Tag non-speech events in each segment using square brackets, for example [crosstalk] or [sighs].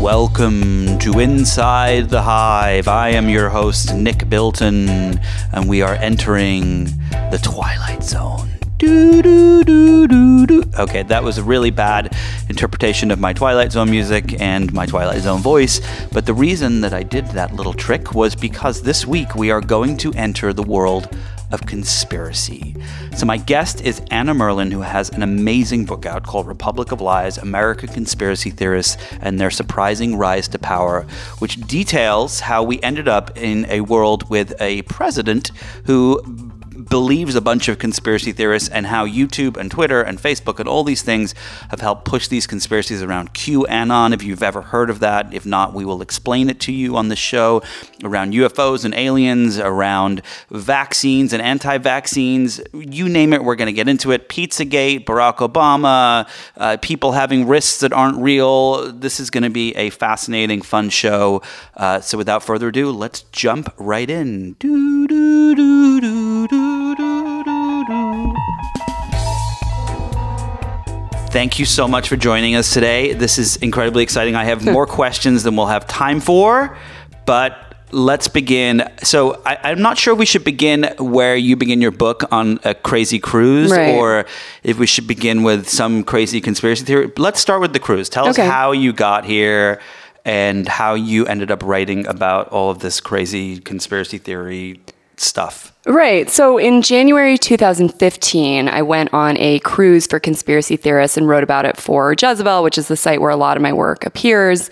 Welcome to Inside the Hive. I am your host, Nick Bilton, and we are entering the Twilight Zone. Do, do, do, do, do. Okay, that was a really bad interpretation of my Twilight Zone music and my Twilight Zone voice, but the reason that I did that little trick was because this week we are going to enter the world of conspiracy. So, my guest is Anna Merlan, who has an amazing book out called Republic of Lies American Conspiracy Theorists and Their Surprising Rise to Power, which details how we ended up in a world with a president who believes a bunch of conspiracy theorists and how YouTube and Twitter and Facebook and all these things have helped push these conspiracies around QAnon. If you've ever heard of that, if not, we will explain it to you on the show around UFOs and aliens, around vaccines and anti vaccines. You name it, we're going to get into it. Pizzagate, Barack Obama, uh, people having wrists that aren't real. This is going to be a fascinating, fun show. Uh, so without further ado, let's jump right in. Do, do, do, do, do. Thank you so much for joining us today. This is incredibly exciting. I have more [laughs] questions than we'll have time for, but let's begin. So, I, am not sure we should begin where you begin your book on a crazy cruise, right. or if we should begin with some crazy conspiracy theory. Let's start with the cruise. Tell okay. us how you got here and how you ended up writing about all of this crazy conspiracy theory stuff. Right. So in January 2015, I went on a cruise for conspiracy theorists and wrote about it for Jezebel, which is the site where a lot of my work appears.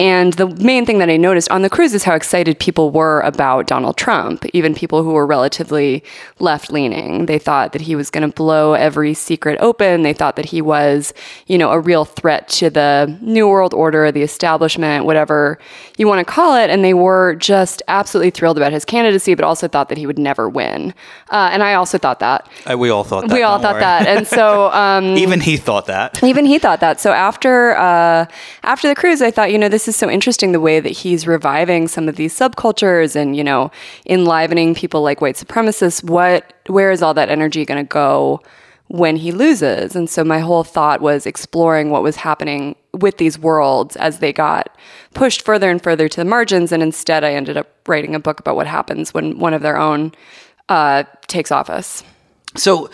And the main thing that I noticed on the cruise is how excited people were about Donald Trump, even people who were relatively left leaning. They thought that he was going to blow every secret open. They thought that he was, you know, a real threat to the New World Order, the establishment, whatever you want to call it. And they were just absolutely thrilled about his candidacy, but also thought that he would never win. Uh, and I also thought that. Uh, we all thought that. We all thought worry. that. And so. [laughs] Um, even he thought that. Even he thought that. So after, uh, after the cruise, I thought, you know, this is is so interesting the way that he's reviving some of these subcultures and, you know, enlivening people like white supremacists. What, where is all that energy going to go when he loses? And so my whole thought was exploring what was happening with these worlds as they got pushed further and further to the margins. And instead, I ended up writing a book about what happens when one of their own uh, takes office. So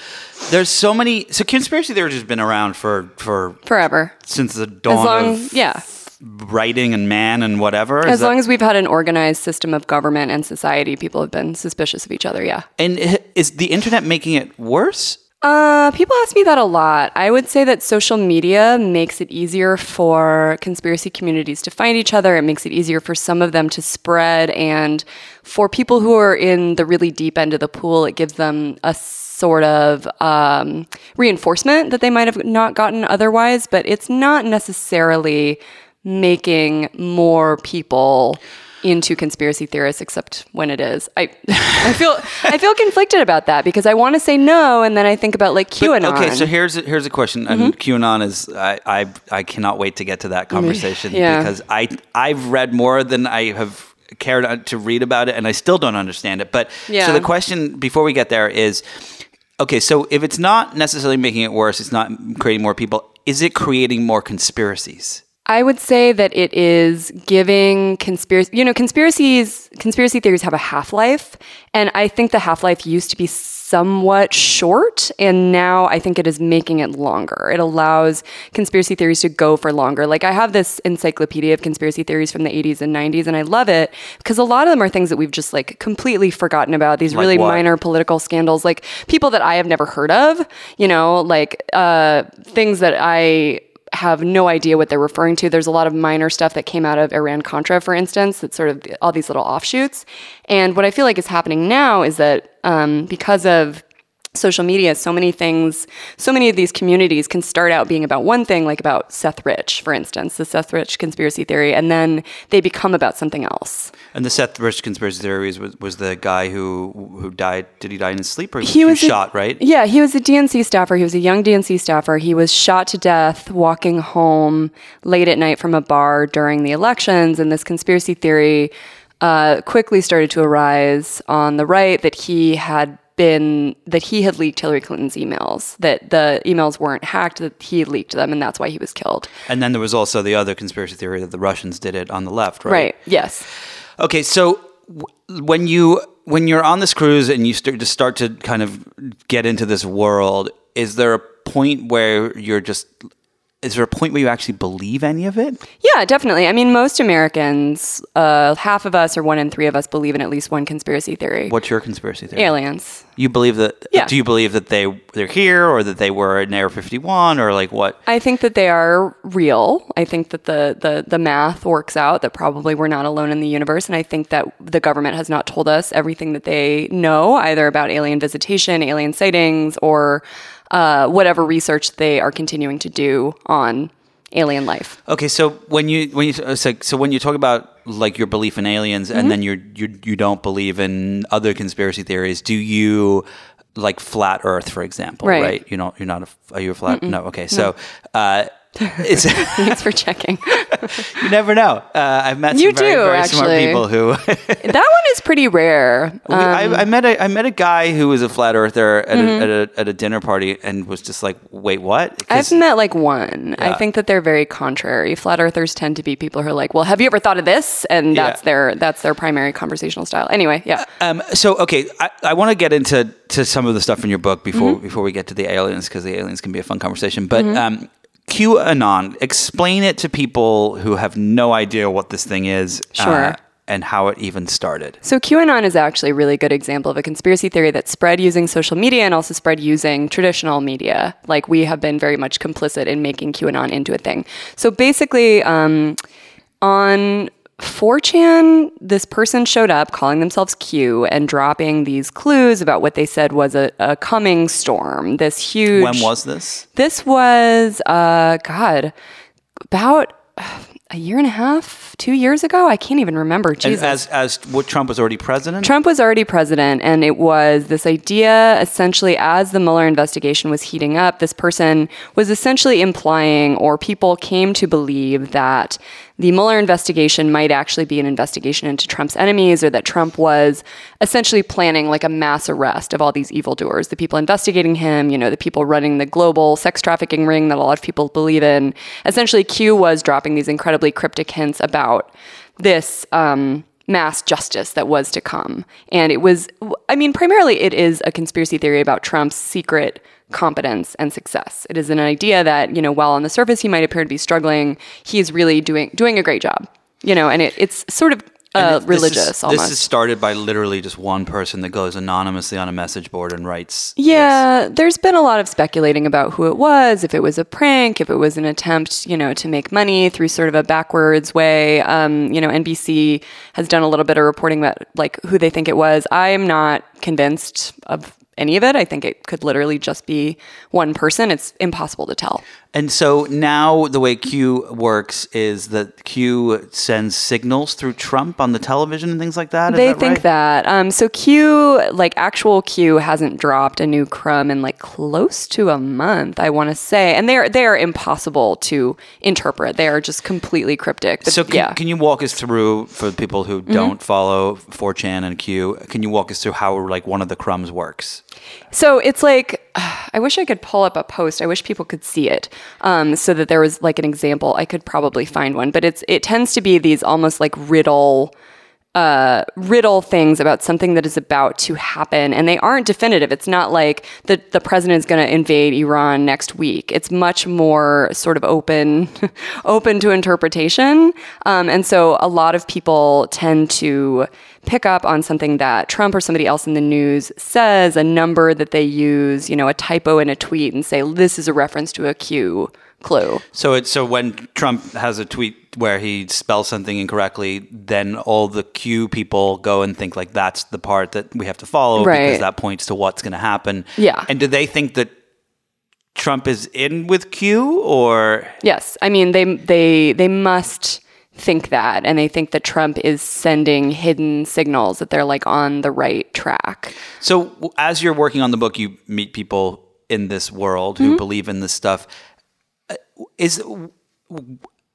there's so many. So conspiracy theories has been around for for forever since the dawn as long, of yeah writing and man and whatever. As long as we've had an organized system of government and society, people have been suspicious of each other. Yeah. And is the internet making it worse? Uh, people ask me that a lot. I would say that social media makes it easier for conspiracy communities to find each other. It makes it easier for some of them to spread. And for people who are in the really deep end of the pool, it gives them a sort of um, reinforcement that they might have not gotten otherwise. But it's not necessarily making more people into conspiracy theorists except when it is. I I feel I feel [laughs] conflicted about that because I want to say no and then I think about like QAnon. But, okay, so here's a, here's a question mm-hmm. QAnon is I, I I cannot wait to get to that [laughs] conversation yeah. because I I've read more than I have cared to read about it and I still don't understand it. But yeah. so the question before we get there is okay, so if it's not necessarily making it worse, it's not creating more people, is it creating more conspiracies? I would say that it is giving conspiracy, you know, conspiracies, conspiracy theories have a half life. And I think the half life used to be somewhat short. And now I think it is making it longer. It allows conspiracy theories to go for longer. Like I have this encyclopedia of conspiracy theories from the 80s and 90s, and I love it because a lot of them are things that we've just like completely forgotten about. These like really what? minor political scandals, like people that I have never heard of, you know, like uh, things that I have no idea what they're referring to. There's a lot of minor stuff that came out of Iran Contra, for instance, that's sort of all these little offshoots. And what I feel like is happening now is that um, because of social media, so many things, so many of these communities can start out being about one thing, like about Seth Rich, for instance, the Seth Rich conspiracy theory, and then they become about something else. And the Seth Rich conspiracy theory was, was the guy who who died. Did he die in his sleep or he was, was shot? A, right? Yeah, he was a DNC staffer. He was a young DNC staffer. He was shot to death walking home late at night from a bar during the elections, and this conspiracy theory uh, quickly started to arise on the right that he had been that he had leaked Hillary Clinton's emails, that the emails weren't hacked, that he leaked them, and that's why he was killed. And then there was also the other conspiracy theory that the Russians did it on the left, right? Right. Yes. Okay, so w- when you when you're on this cruise and you start to start to kind of get into this world, is there a point where you're just is there a point where you actually believe any of it? Yeah, definitely. I mean, most Americans, uh, half of us or one in three of us believe in at least one conspiracy theory. What's your conspiracy theory? Aliens. You believe that? Yeah. Do you believe that they they're here, or that they were in Area 51, or like what? I think that they are real. I think that the, the, the math works out that probably we're not alone in the universe. And I think that the government has not told us everything that they know, either about alien visitation, alien sightings, or uh, whatever research they are continuing to do on alien life. Okay, so when you when you so, so when you talk about like your belief in aliens, Mm-hmm. and then you're you you don't believe in other conspiracy theories, do you? Like flat Earth, for example, Right. right? You know, you're not a. Are you a flat? No. Okay, so uh, it's [laughs] Thanks for checking. [laughs] you never know. Uh, I've met You some very, do, very smart people who. [laughs] that one is pretty rare. Um, I, I met a I met a guy who was a flat earther at, Mm-hmm. a, at, a, at a dinner party and was just like, wait, what?" I've met like one. I think that they're very contrary. Flat earthers tend to be people who are like, "Well, have you ever thought of this?" And that's Yeah. their that's their primary conversational style. Anyway, yeah. Um, so okay, I, I want to get into to some of the stuff in your book before Mm-hmm. before we get to the aliens because the aliens can be a fun conversation. But um, QAnon, explain it to people who have no idea what this thing is, uh, Sure. and how it even started. So QAnon is actually a really good example of a conspiracy theory that spread using social media and also spread using traditional media. Like we have been very much complicit in making QAnon into a thing. So basically, um, on 4chan, this person showed up calling themselves Q and dropping these clues about what they said was a, a coming storm. This huge. When was this? This was, uh, God, about a year and a half, two years ago. I can't even remember. Jesus. as as what Trump was already president. Trump was already president, and it was this idea essentially as the Mueller investigation was heating up, this person was essentially implying, or people came to believe, that the Mueller investigation might actually be an investigation into Trump's enemies, or that Trump was essentially planning like a mass arrest of all these evildoers, the people investigating him, you know, the people running the global sex trafficking ring that a lot of people believe in. Essentially, Q was dropping these incredibly cryptic hints about this um, mass justice that was to come. And it was, I mean, primarily it is a conspiracy theory about Trump's secret competence and success. It is an idea that, you know, while on the surface he might appear to be struggling, he's really doing doing a great job. You know, and it, it's sort of uh, And this is- religious almost. This is started by literally just one person that goes anonymously on a message board and writes. this. Yeah, there's been a lot of speculating about who it was, if it was a prank, if it was an attempt, you know, to make money through sort of a backwards way. Um, you know, NBC has done a little bit of reporting about like who they think it was. I am not convinced of any of it. I think it could literally just be one person. It's impossible to tell. And so now the way Q works is that Q sends signals through Trump on the television and things like that. Is They that think right? that. Um, so Q, like actual Q, hasn't dropped a new crumb in like close to a month, I want to say, and they're they are impossible to interpret. They are just completely cryptic. But So can, yeah, Mm-hmm. can you walk us through for people who don't follow 4chan and Q? Can you walk us through how like one of the crumbs works? So it's like, [sighs] I wish I could pull up a post. I wish people could see it, um, so that there was like an example. I could probably find one, but it's it tends to be these almost like riddle. Uh, riddle things about something that is about to happen, and they aren't definitive. It's not like the the president is going to invade Iran next week. It's much more sort of open, [laughs] open to interpretation. Um, and so a lot of people tend to pick up on something that Trump or somebody else in the news says, a number that they use, you know, a typo in a tweet, and say this is a reference to a Q clue. So it's so when Trump has a tweet where he spells something incorrectly, then all the Q people go and think like that's the part that we have to follow because that points to what's going to happen. Yeah. And do they think that Trump is in with Q or Yes, I mean they they they must think that, and they think that Trump is sending hidden signals that they're like on the right track. So, as you're working on the book, you meet people in this world Mm-hmm. who believe in this stuff. Is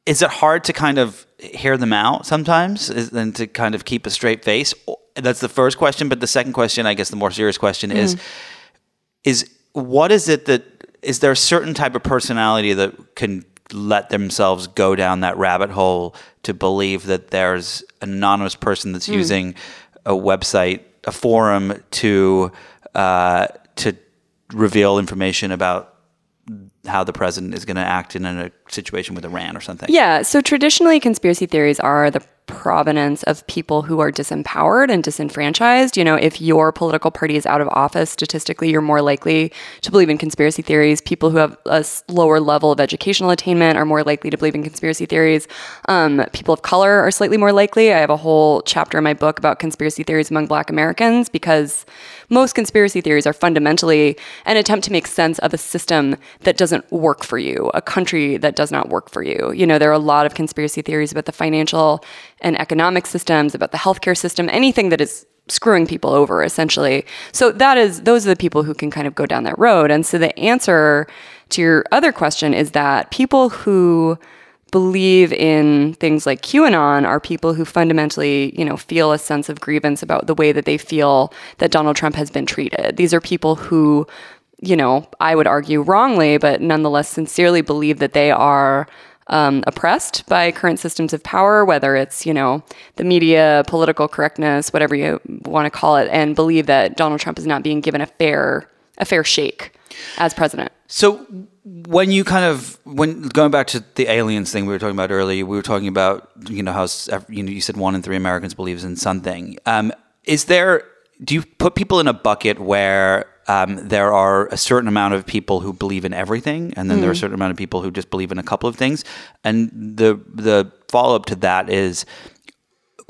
is it hard to kind of hear them out sometimes, is, and to kind of keep a straight face, that's the first question. But the second question, I guess, the more serious question is, Mm-hmm. is what is it that is there a certain type of personality that can let themselves go down that rabbit hole to believe that there's an anonymous person that's Hmm. using a website, a forum to uh, to reveal information about how the president is going to act in a situation with Iran or something. Yeah. So traditionally, conspiracy theories are the provenance of people who are disempowered and disenfranchised. You know, if your political party is out of office, statistically, you're more likely to believe in conspiracy theories. People who have a lower level of educational attainment are more likely to believe in conspiracy theories. Um, people of color are slightly more likely. I have a whole chapter in my book about conspiracy theories among black Americans because most conspiracy theories are fundamentally an attempt to make sense of a system that doesn't work for you, a country that does not work for you. You know, there are a lot of conspiracy theories about the financial and economic systems, about the healthcare system, anything that is screwing people over essentially. So that is those are the people who can kind of go down that road. And so the answer to your other question is that people who believe in things like QAnon are people who fundamentally, you know, feel a sense of grievance about the way that they feel that Donald Trump has been treated. These are people who, you know, I would argue wrongly, but nonetheless sincerely believe that they are um, oppressed by current systems of power, whether it's, you know, the media, political correctness, whatever you want to call it, and believe that Donald Trump is not being given a fair a fair shake as president. So when you kind of when going back to the aliens thing we were talking about earlier, we were talking about you know how you know you said one in three Americans believes in something. Um, is there? Do you put people in a bucket where um, there are a certain amount of people who believe in everything, and then there are a certain amount of people who just believe in a couple of things? And the the follow up to that is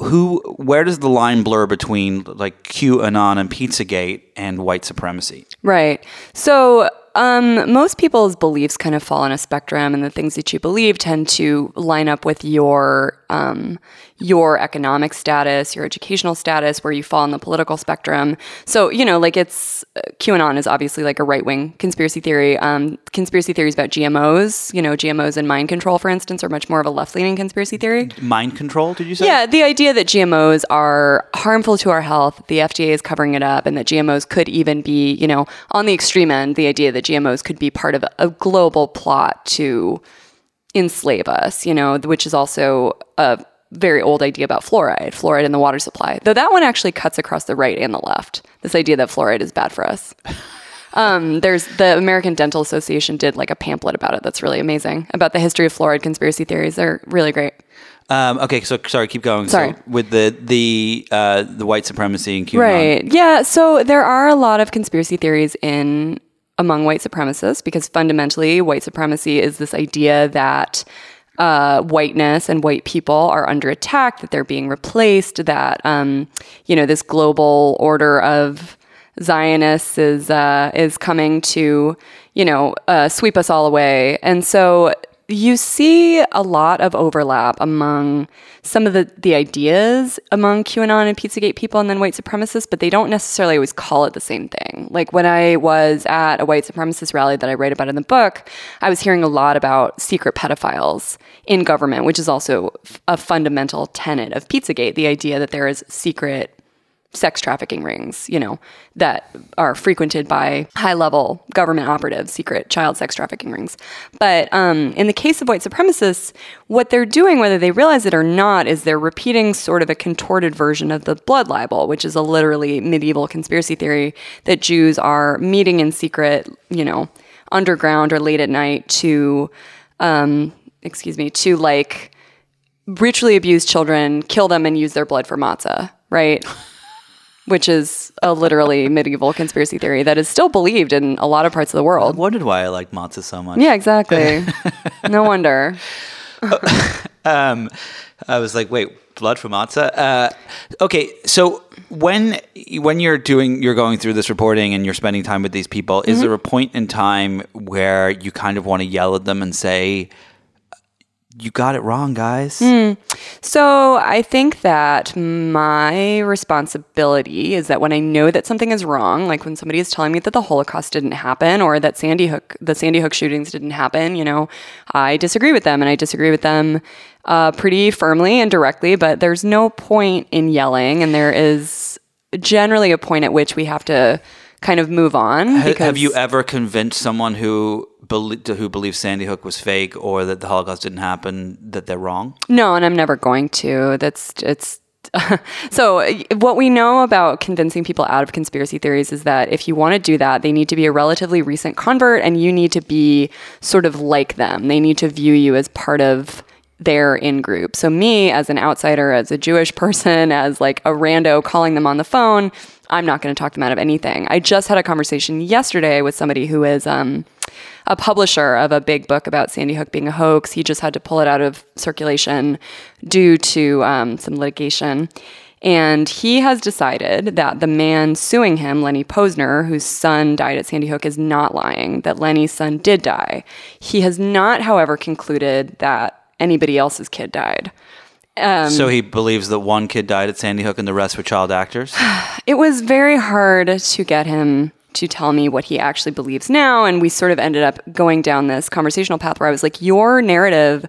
who where does the line blur between like QAnon and Pizzagate and white supremacy? Right. So um, most people's beliefs kind of fall on a spectrum, and the things that you believe tend to line up with your um, your economic status, your educational status, where you fall on the political spectrum. So you know, like it's uh, QAnon is obviously like a right wing conspiracy theory. Um, conspiracy theories about GMOs, you know, GMOs and mind control, for instance, are much more of a left leaning conspiracy theory. Mind control? Did you say? Yeah, the idea that GMOs are harmful to our health, the FDA is covering it up, and that GMOs could even be, you know, on the extreme end, the idea that GMOs could be part of a global plot to enslave us, you know, which is also a very old idea about fluoride, fluoride in the water supply. Though that one actually cuts across the right and the left. This idea that fluoride is bad for us. [laughs] Um, there's the American Dental Association did like a pamphlet about it that's really amazing about the history of fluoride conspiracy theories. They're really great. Um, okay, so sorry, keep going. Sorry. So with the the uh, the white supremacy and QAnon, Right. Yeah. So there are a lot of conspiracy theories in among white supremacists because fundamentally, white supremacy is this idea that uh, whiteness and white people are under attack, that they're being replaced, that um, you know this global order of Zionists is uh, is coming to you know uh, sweep us all away, and so you see a lot of overlap among some of the, the ideas among QAnon and Pizzagate people and then white supremacists, but they don't necessarily always call it the same thing. Like when I was at a white supremacist rally that I write about in the book, I was hearing a lot about secret pedophiles in government, which is also a fundamental tenet of Pizzagate the idea that there is secret sex trafficking rings, you know, that are frequented by high level government operatives, secret child sex trafficking rings. But um, in the case of white supremacists, what they're doing, whether they realize it or not, is they're repeating sort of a contorted version of the blood libel, which is a literally medieval conspiracy theory that Jews are meeting in secret, you know, underground or late at night to, um, excuse me, to like ritually abuse children, kill them, and use their blood for matzah, right? [laughs] Which is a literally medieval conspiracy theory that is still believed in a lot of parts of the world. I wondered why I liked matzah so much. Yeah, exactly. [laughs] no wonder. [laughs] Um, I was like, wait, blood from matzah? Uh, okay, so when when you're doing you're going through this reporting and you're spending time with these people, is there a point in time where you kind of want to yell at them and say, "You got it wrong, guys"? So I think that my responsibility is that when I know that something is wrong, like when somebody is telling me that the Holocaust didn't happen or that Sandy Hook, the Sandy Hook shootings didn't happen, you know, I disagree with them and I disagree with them uh, pretty firmly and directly. But there's no point in yelling, and there is generally a point at which we have to kind of move on. Because Have you ever convinced someone who who believe Sandy Hook was fake or that the Holocaust didn't happen that they're wrong? No, and I'm never going to. That's it's [laughs] so what we know about convincing people out of conspiracy theories is that if you want to do that, they need to be a relatively recent convert and you need to be sort of like them. They need to view you as part of their in group. So me as an outsider, as a Jewish [laughs] person, as like a rando calling them on the phone, I'm not going to talk them out of anything. I just had a conversation yesterday with somebody who is um, a publisher of a big book about Sandy Hook being a hoax. He just had to pull it out of circulation due to um, some litigation. And he has decided that the man suing him, Lenny Pozner, whose son died at Sandy Hook, is not lying, that Lenny's son did die. He has not, however, concluded that anybody else's kid died. Um, so he believes that one kid died at Sandy Hook and the rest were child actors. [sighs] It was very hard to get him to tell me what he actually believes now. And we sort of ended up going down this conversational path where I was like, your narrative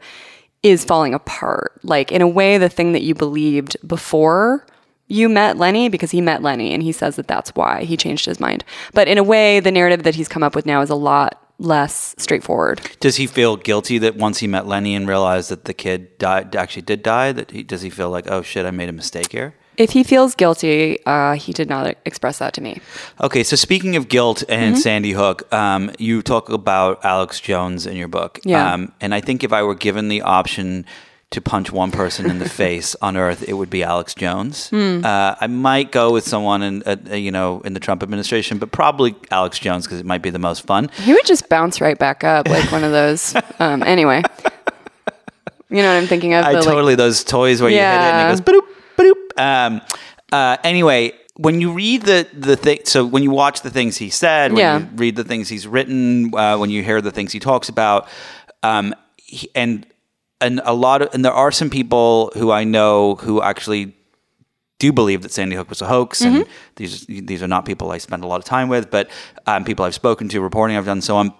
is falling apart. Like, in a way, the thing that you believed before you met Lenny, because he met Lenny and he says that that's why he changed his mind. But in a way, the narrative that he's come up with now is a lot less straightforward. Does he feel guilty that once he met Lenny and realized that the kid died, actually did die? That he does he feel like, oh shit, I made a mistake here? If he feels guilty, uh, he did not express that to me. Okay, so speaking of guilt and Mm-hmm. Sandy Hook, um, you talk about Alex Jones in your book. Yeah. Um, and I think if I were given the option to punch one person in the [laughs] face on Earth, it would be Alex Jones. Hmm. Uh, I might go with someone in, uh, you know, in the Trump administration, but probably Alex Jones because it might be the most fun. He would just bounce right back up like one of those. Um, [laughs] anyway, you know what I'm thinking of? I The, like- totally those toys where you hit it and it goes boop boop. Um, uh, anyway, when you read the the thing, so when you watch the things he said, when Yeah. you read the things he's written, uh, when you hear the things he talks about, um, he, and and a lot of and there are some people who I know who actually do believe that Sandy Hook was a hoax, and Mm-hmm. these these are not people I spend a lot of time with, but um, people I've spoken to, reporting I've done, so on,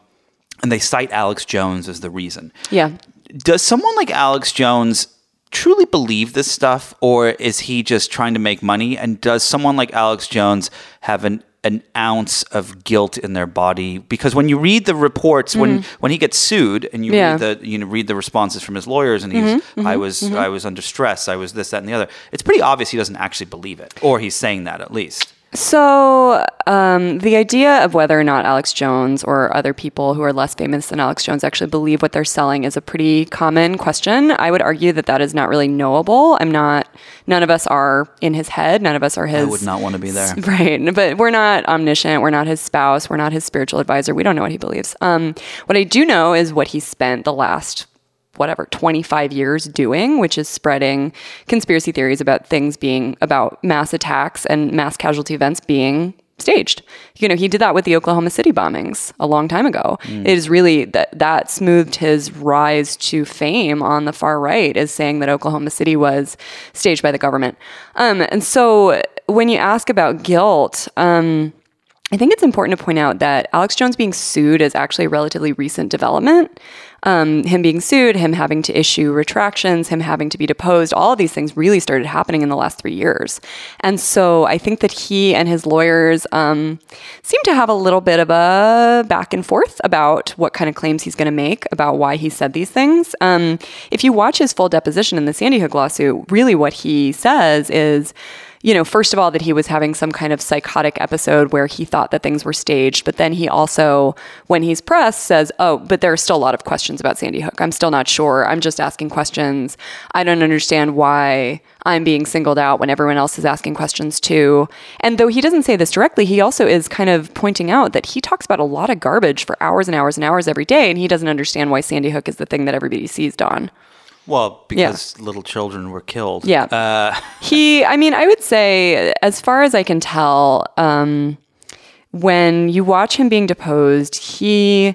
and they cite Alex Jones as the reason yeah. does someone like Alex Jones truly believe this stuff, or is he just trying to make money? And does someone like Alex Jones have an an ounce of guilt in their body? Because when you read the reports, when when he gets sued, and you Mm-hmm. Yeah. Mm-hmm. read the you know read the responses from his lawyers, and he's I was I was under stress, I was this that and the other. It's pretty obvious he doesn't actually believe it, or he's saying that at least. So, um, the idea of whether or not Alex Jones or other people who are less famous than Alex Jones actually believe what they're selling is a pretty common question. I would argue that that is not really knowable. I'm not, none of us are in his head. None of us are his. I would not want to be there. [laughs] Right. But we're not omniscient. We're not his spouse. We're not his spiritual advisor. We don't know what he believes. Um, what I do know is what he spent the last whatever 25 years doing which is spreading conspiracy theories about things being about mass attacks and mass casualty events being staged. You know he did that with the oklahoma city bombings a long time ago. It is really that that smoothed his rise to fame on the far right is saying that oklahoma city was staged by the government. Um, and so when you ask about guilt um, I think it's important to point out that Alex Jones being sued is actually a relatively recent development. Um, him being sued, him having to issue retractions, him having to be deposed, all of these things really started happening in the last three years. And so I think that he and his lawyers um, seem to have a little bit of a back and forth about what kind of claims he's going to make about why he said these things. Um, if you watch his full deposition in the Sandy Hook lawsuit, really what he says is, you know, first of all, that he was having some kind of psychotic episode where he thought that things were staged. But then he also, when he's pressed, says, Oh, but there are still a lot of questions about Sandy Hook. I'm still not sure. I'm just asking questions. I don't understand why I'm being singled out when everyone else is asking questions too. And though he doesn't say this directly, he also is kind of pointing out that he talks about a lot of garbage for hours and hours and hours every day. And he doesn't understand why Sandy Hook is the thing that everybody seized on. Well, because little children were killed. Yeah. Uh, [laughs] he i mean i would say as far as i can tell um, when you watch him being deposed he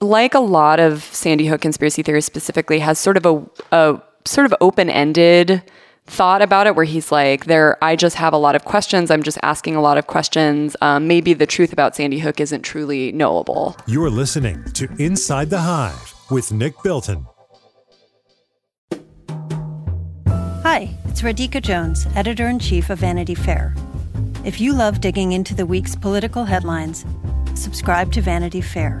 like a lot of sandy hook conspiracy theorists specifically has sort of a, a sort of open ended thought about it where he's like there i just have a lot of questions i'm just asking a lot of questions um, maybe the truth about sandy hook isn't truly knowable You're listening to Inside the Hive with Nick Bilton. It's Radhika Jones, editor in chief of Vanity Fair. If you love digging into the week's political headlines, subscribe to Vanity Fair.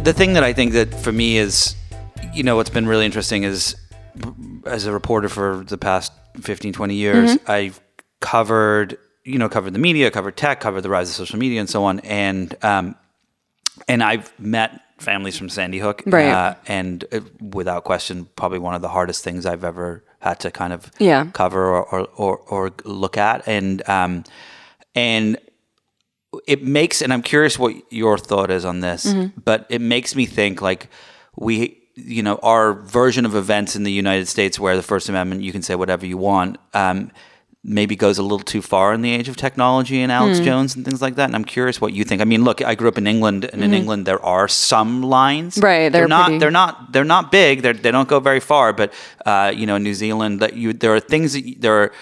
The thing that I think that for me is, you know, what's been really interesting is as a reporter for the past 15, 20 years, I've covered, you know, covered the media, covered tech, covered the rise of social media and so on. And, um, and I've met families from Sandy Hook. Right. Uh, and uh, without question, probably one of the hardest things I've ever had to kind of Yeah. cover or, or, or, or look at. And, um, and it makes and i'm curious what your thought is on this Mm-hmm. but it makes me think like we you know our version of events in the united states where the first amendment you can say whatever you want um, maybe goes a little too far in the age of technology and alex Hmm. jones and things like that and i'm curious what you think i mean look i grew up in england and in england there are some lines Mm-hmm. Right, they're not pretty- they're not they're not big they're, they don't go very far but uh, you know in new zealand that you there are things that you, there are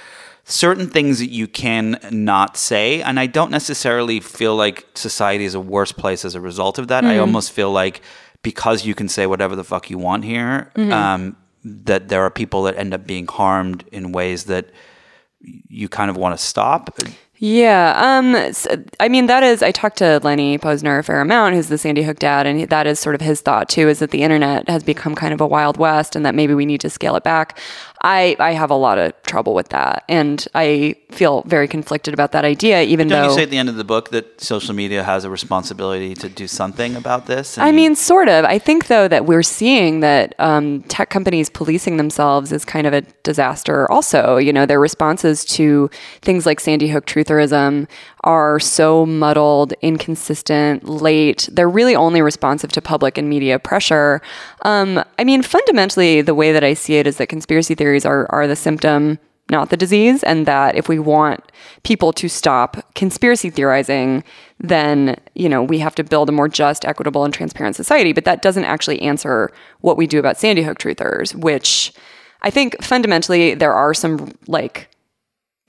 certain things that you can not say and i don't necessarily feel like society is a worse place as a result of that i almost feel like because you can say whatever the fuck you want here um, that there are people that end up being harmed in ways that you kind of want to stop Yeah, um, s- I mean that is. I talked to Lenny Pozner a fair amount, who's the Sandy Hook dad, and that is sort of his thought too. Is that the internet has become kind of a wild west, and that maybe we need to scale it back. I I have a lot of trouble with that, and I feel very conflicted about that idea. Even don't though you say at the end of the book that social media has a responsibility to do something about this I mean, sort of. I think, though, that we're seeing that um, tech companies policing themselves is kind of a disaster, also. You know, their responses to things like Sandy Hook trutherism are so muddled, inconsistent, late. They're really only responsive to public and media pressure. Um, I mean, fundamentally, the way that I see it is that conspiracy theories are, are the symptom not the disease, and that if we want people to stop conspiracy theorizing, then you know we have to build a more just, equitable, and transparent society. But that doesn't actually answer what we do about Sandy Hook truthers, which I think fundamentally there are some like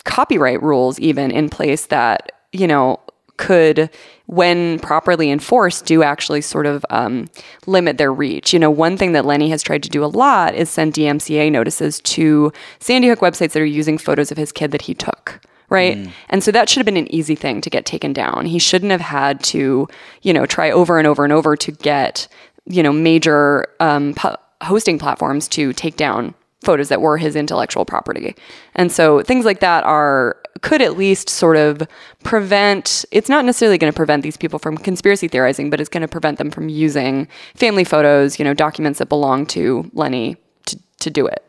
copyright rules even in place that you know could when properly enforced do actually sort of um, limit their reach. You know one thing that lenny has tried to do a lot is send dmca notices to sandy hook websites that are using photos of his kid that he took right? And so that should have been an easy thing to get taken down. He shouldn't have had to you know try over and over and over to get you know major um, pu- hosting platforms to take down photos that were his intellectual property. And so things like that are could at least sort of prevent it's not necessarily going to prevent these people from conspiracy theorizing, but it's going to prevent them from using family photos, you know, documents that belong to Lenny to, to do it.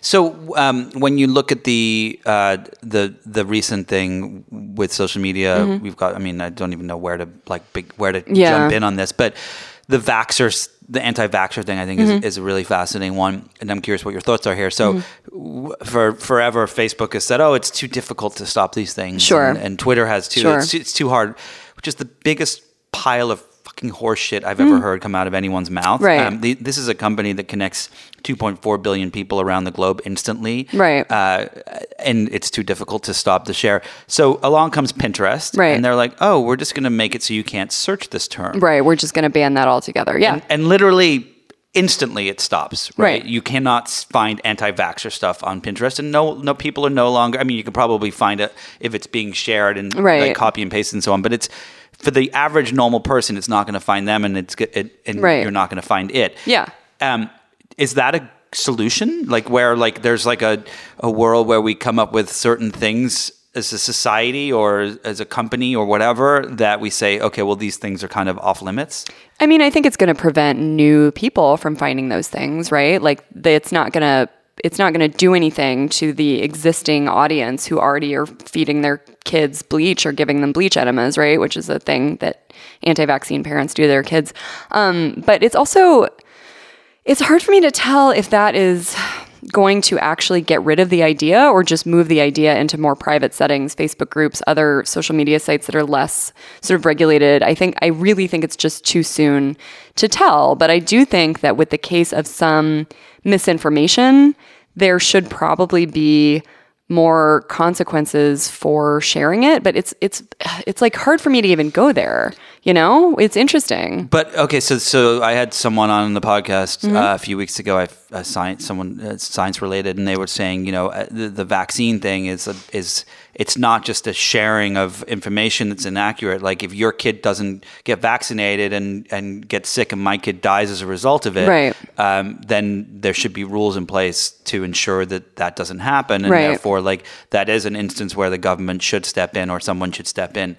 So um, when you look at the uh, the the recent thing with social media, we've got. I mean, I don't even know where to like big where to Yeah. jump in on this, but the vaxxers, the anti-vaxxer thing, I think is, mm-hmm. is a really fascinating one, and I'm curious what your thoughts are here. So mm-hmm. w- for forever, Facebook has said, "Oh, it's too difficult to stop these things," Sure. and, and Twitter has too. Sure. It's, it's too hard, which is the biggest pile of fucking horse shit I've ever heard come out of anyone's mouth. Right. the, this is a company that connects 2.4 billion people around the globe instantly. Right. Uh, and it's too difficult to stop the share. So along comes Pinterest. Right. And they're like, oh, we're just going to make it so you can't search this term. Right, we're just going to ban that altogether. Yeah. And literally instantly it stops. Right. Right. You cannot find anti-vaxxer stuff on Pinterest, and no, no people are no longer. I mean, you can probably find it if it's being shared and Right. like copy and paste and so on. But it's for the average normal person, it's not going to find them, and it's it, and Right. you're not going to find it. Yeah. Um, is that a solution? Like where like there's like a a world where we come up with certain things as a society or as a company or whatever that we say, okay, well these things are kind of off limits. I mean, I think it's going to prevent new people from finding those things, right? Like, it's not going to. It's not going to do anything to the existing audience who already are feeding their kids bleach or giving them bleach enemas, right? Which is a thing that anti-vaccine parents do to their kids. Um, but it's also it's hard for me to tell if that is going to actually get rid of the idea or just move the idea into more private settings, Facebook groups, other social media sites that are less sort of regulated. I think I really think it's just too soon to tell, but I do think that with the case of some misinformation, there should probably be more consequences for sharing it but it's it's it's like hard for me to even go there you know? It's interesting. But okay, so so I had someone on the podcast uh, a few weeks ago. I uh, science someone uh, science related, and they were saying, you know, uh, the, the vaccine thing is is it's not just a sharing of information that's inaccurate. Like if your kid doesn't get vaccinated and and gets sick, and my kid dies as a result of it, Right. Um, then there should be rules in place to ensure that that doesn't happen, and Right. therefore, like that is an instance where the government should step in or someone should step in.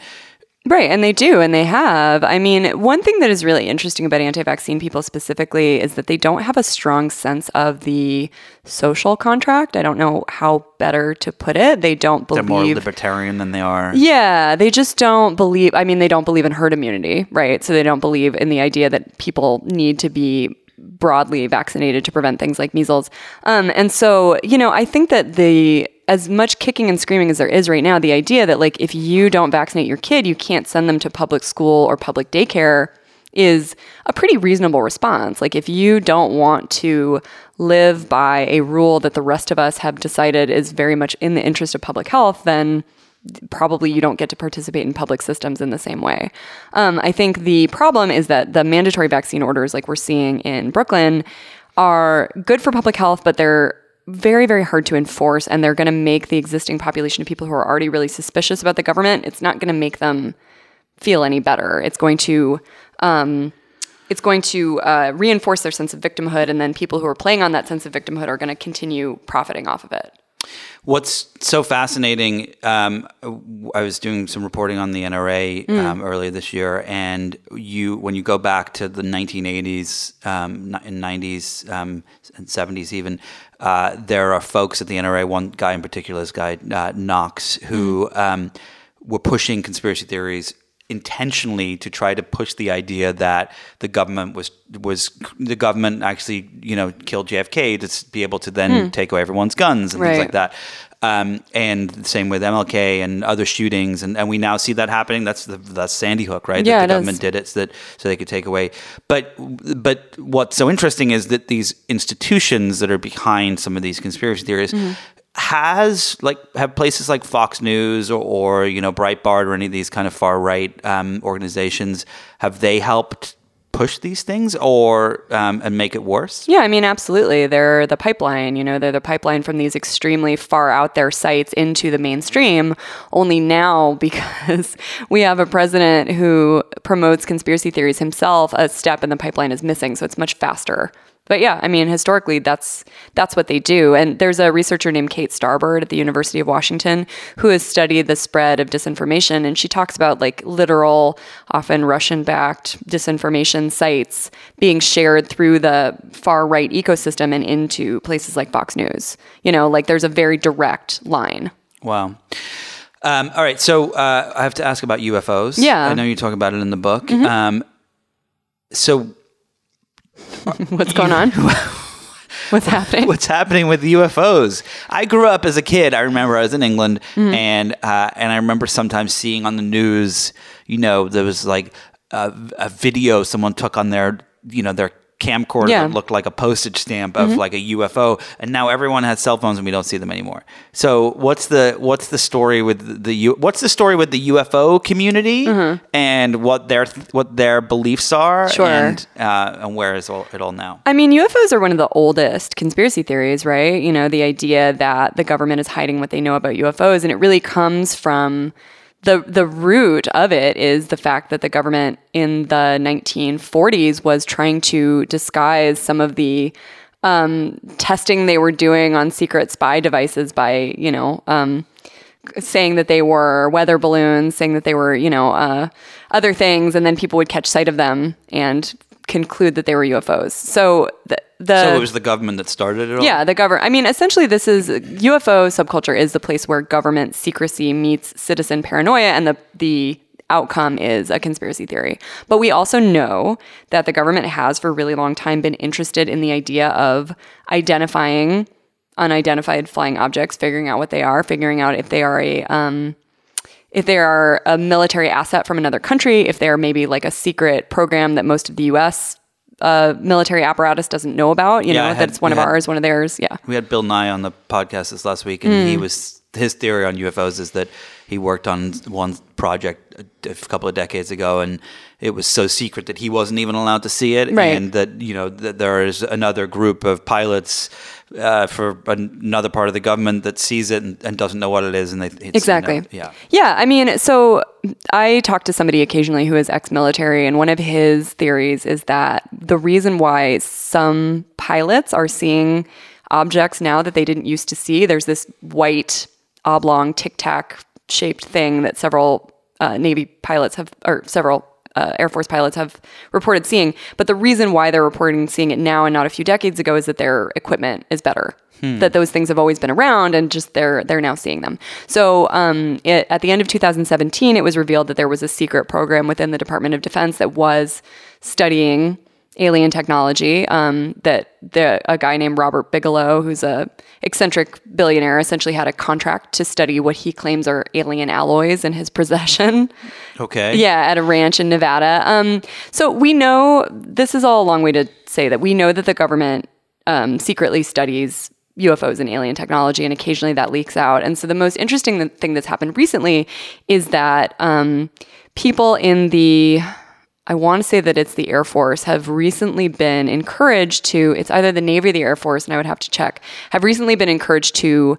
Right, and they do, and they have. I mean, one thing that is really interesting about anti vaccine people specifically is that they don't have a strong sense of the social contract. I don't know how better to put it. They don't They're believe. more libertarian than they are. Yeah, they just don't believe. I mean, they don't believe in herd immunity, right? So they don't believe in the idea that people need to be broadly vaccinated to prevent things like measles. Um, and so, you know, I think that the as much kicking and screaming as there is right now, the idea that like if you don't vaccinate your kid, you can't send them to public school or public daycare is a pretty reasonable response. Like if you don't want to live by a rule that the rest of us have decided is very much in the interest of public health, then probably you don't get to participate in public systems in the same way. Um, I think the problem is that the mandatory vaccine orders, like we're seeing in Brooklyn, are good for public health, but they're very, very hard to enforce, and they're going to make the existing population of people who are already really suspicious about the government. It's not going to make them feel any better. It's going to um, it's going to uh, reinforce their sense of victimhood, and then people who are playing on that sense of victimhood are going to continue profiting off of it. What's so fascinating? Um, I was doing some reporting on the NRA um, earlier this year, and you, when you go back to the 1980s um, and 90s um, and 70s, even uh, there are folks at the NRA. One guy in particular, this guy uh, Knox, who um, were pushing conspiracy theories intentionally to try to push the idea that the government was was the government actually you know killed JFK to be able to then take away everyone's guns and things like that. Um, and the same with MLK and other shootings, and, and we now see that happening. That's the that's Sandy Hook, right? Yeah, that the it is. government did it so that so they could take away. But but what's so interesting is that these institutions that are behind some of these conspiracy theories Mm-hmm. Has like have places like Fox News or, or you know Breitbart or any of these kind of far right um, organizations have they helped push these things or um, and make it worse? Yeah, I mean, absolutely. They're the pipeline, you know, they're the pipeline from these extremely far out there sites into the mainstream. Only now, [laughs] because we have a president who promotes conspiracy theories himself, a step in the pipeline is missing. So it's much faster. But yeah, I mean, historically, that's that's what they do. And there's a researcher named Kate Starbird at the University of Washington who has studied the spread of disinformation, and she talks about like literal, often Russian-backed disinformation sites being shared through the far right ecosystem and into places like Fox News. You know, like there's a very direct line. Wow. Um, all right, so uh, I have to ask about UFOs. Yeah. I know you talk about it in the book. Um, so [laughs] What's going on? [laughs] What's happening? what's happening with UFOs. I grew up as a kid. I remember I was in England, Mm-hmm. and uh, and I remember sometimes seeing on the news, you know, there was like a, a video someone took on their, you know, their camcorder Yeah. Mm-hmm. that looked like a postage stamp of like a UFO, and now everyone has cell phones and we don't see them anymore. So what's the what's the story with the U, what's the story with the UFO community and what their what their beliefs are Mm-hmm. Sure. and uh, and where is it all now? I mean, UFOs are one of the oldest conspiracy theories, right? You know, the idea that the government is hiding what they know about UFOs, and it really comes from the the root of it is the fact that the government in the 1940s was trying to disguise some of the um, testing they were doing on secret spy devices by, you know, um, saying that they were weather balloons, saying that they were, you know, uh, other things, and then people would catch sight of them and conclude that they were UFOs. So the, the so it was the government that started it all. yeah, the government. I mean, essentially, this is UFO subculture is the place where government secrecy meets citizen paranoia, and the the outcome is a conspiracy theory. But we also know that the government has, for a really long time, been interested in the idea of identifying unidentified flying objects, figuring out what they are, figuring out if they are a um, if they are a military asset from another country, if they're maybe like a secret program that most of the U.S. Uh, military apparatus doesn't know about, you Yeah, know, I that it's one of had- ours, one of theirs. Yeah. We had Bill Nye on the podcast this last week, and Mm. he was his theory on UFOs is that he worked on one project a, a couple of decades ago, and it was so secret that he wasn't even allowed to see it, Right. and that you know that there is another group of pilots uh, for another part of the government that sees it and, and doesn't know what it is, and they it's, you know, Exactly. yeah. Yeah. I mean, so I talk to somebody occasionally who is ex military, and one of his theories is that the reason why some pilots are seeing objects now that they didn't used to see, there's this white oblong tic tac shaped thing that several uh, Navy pilots have, or several uh, Air Force pilots have reported seeing. But the reason why they're reporting seeing it now and not a few decades ago is that their equipment is better. That those things have always been around, and just they're they're now seeing them. So um, it, at the end of 2017, it was revealed that there was a secret program within the Department of Defense that was studying alien technology. Um, that the a guy named Robert Bigelow, who's a eccentric billionaire, essentially had a contract to study what he claims are alien alloys in his [laughs] possession. Okay. Yeah, at a ranch in Nevada. Um, so we know this is all a long way to say that we know that the government um, secretly studies UFOs and alien technology, and occasionally that leaks out. And so the most interesting thing that's happened recently is that um, people in the I want to say that it's the Air Force have recently been encouraged to, it's either the Navy or the Air Force, and I would have to check, have recently been encouraged to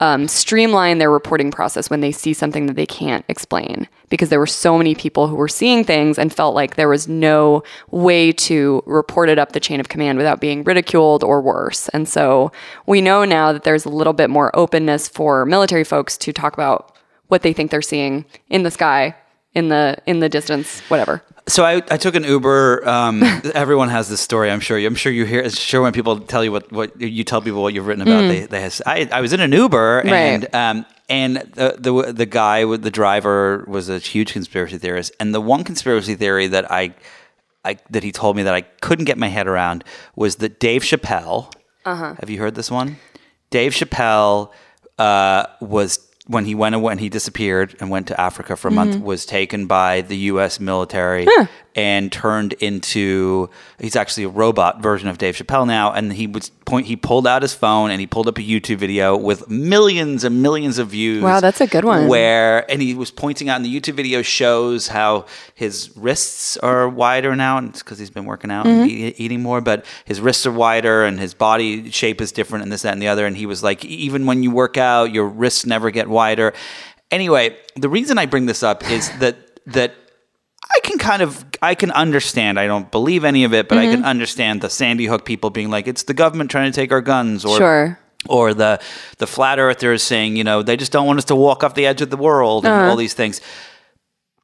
um, streamline their reporting process when they see something that they can't explain. Because there were so many people who were seeing things and felt like there was no way to report it up the chain of command without being ridiculed or worse. And so we know now that there's a little bit more openness for military folks to talk about what they think they're seeing in the sky, in the in the distance, whatever. So I, I took an Uber. Um, [laughs] everyone has this story. I'm sure. I'm sure you hear. Sure, when people tell you what, what you tell people what you've written about, they, they has, I, I was in an Uber and Right. um, and the, the the guy with the driver was a huge conspiracy theorist. And the one conspiracy theory that I, I that he told me that I couldn't get my head around was that Dave Chappelle. Uh-huh. Have you heard this one? Dave Chappelle uh, was when he went when he disappeared and went to Africa for a month mm-hmm. was taken by the U.S. military and turned into he's actually a robot version of Dave Chappelle now and he was point he pulled out his phone and he pulled up a YouTube video with millions and millions of views. Wow, that's a good one. Where and he was pointing out in the YouTube video shows how his wrists are wider now and it's because he's been working out and Mm-hmm. e- eating more but his wrists are wider and his body shape is different and this that and the other and he was like even when you work out your wrists never get wider anyway the reason i bring this up is that that I can kind of I can understand. I don't believe any of it, but I Mm-hmm. can understand the Sandy Hook people being like, "It's the government trying to take our guns," or Sure. or the the flat earthers saying, you know, they just don't want us to walk off the edge of the world and all these things.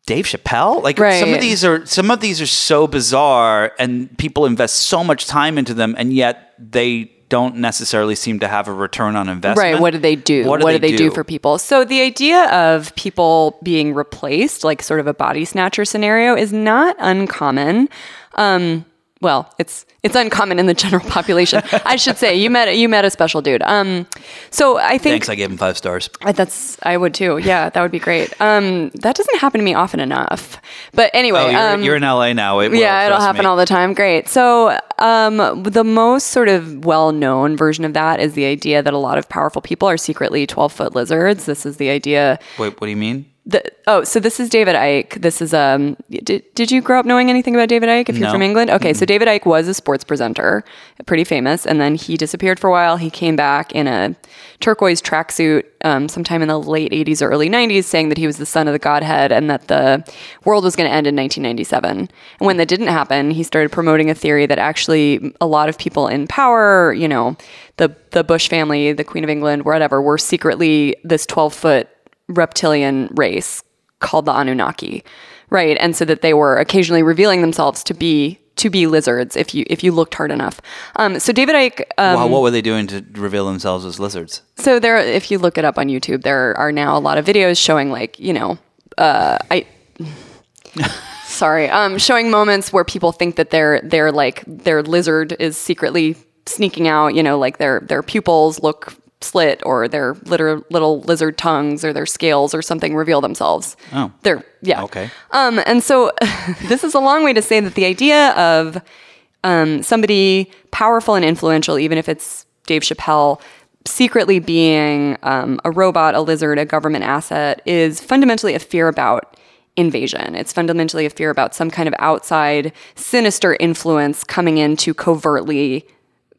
Dave Chappelle, like some Uh-huh. Of these are some of these are so bizarre, and people invest so much time into them, and yet they don't necessarily seem to have a return on investment. Right. What do they do? What do they do? do? for people? So the idea of people being replaced, like sort of a body snatcher scenario, is not uncommon. Um, well, it's it's uncommon in the general [laughs] population. I should say you met you met a special dude. Um, so I think Thanks, I gave him five stars. Uh, That's I would too. Yeah, that would be great. Um, that doesn't happen to me often enough. But anyway, Oh, you're, um, you're in LA now. It will, yeah, it'll happen me. all the time. Great. So, um, the most sort of well known version of that is the idea that a lot of powerful people are secretly 12 foot lizards. This is the idea. Wait, what do you mean? The, oh, so this is David Icke. This is um. Did, did you grow up knowing anything about David Icke? If you're No. from England, okay. So David Icke was a sports presenter, pretty famous, and then he disappeared for a while. He came back in a turquoise tracksuit um, sometime in the late 80s or early 90s, saying that he was the son of the Godhead and that the world was going to end in 1997. And when that didn't happen, he started promoting a theory that actually a lot of people in power, you know, the the Bush family, the Queen of England, whatever, were secretly this 12 foot reptilian race called the Anunnaki, right? And so that they were occasionally revealing themselves to be to be lizards if you if you looked hard enough. Um, so David Icke. Um, wow, what were they doing to reveal themselves as lizards? So there, if you look it up on YouTube, there are now a lot of videos showing like you know, uh, I. [laughs] sorry, um, showing moments where people think that their their like their lizard is secretly sneaking out. You know, like their their pupils look slit, or their little little lizard tongues, or their scales, or something reveal themselves. Oh. they're yeah. Okay. Um, and so [laughs] this is a long way to say that the idea of um, somebody powerful and influential, even if it's Dave Chappelle, secretly being um, a robot, a lizard, a government asset, is fundamentally a fear about invasion. It's fundamentally a fear about some kind of outside sinister influence coming in to covertly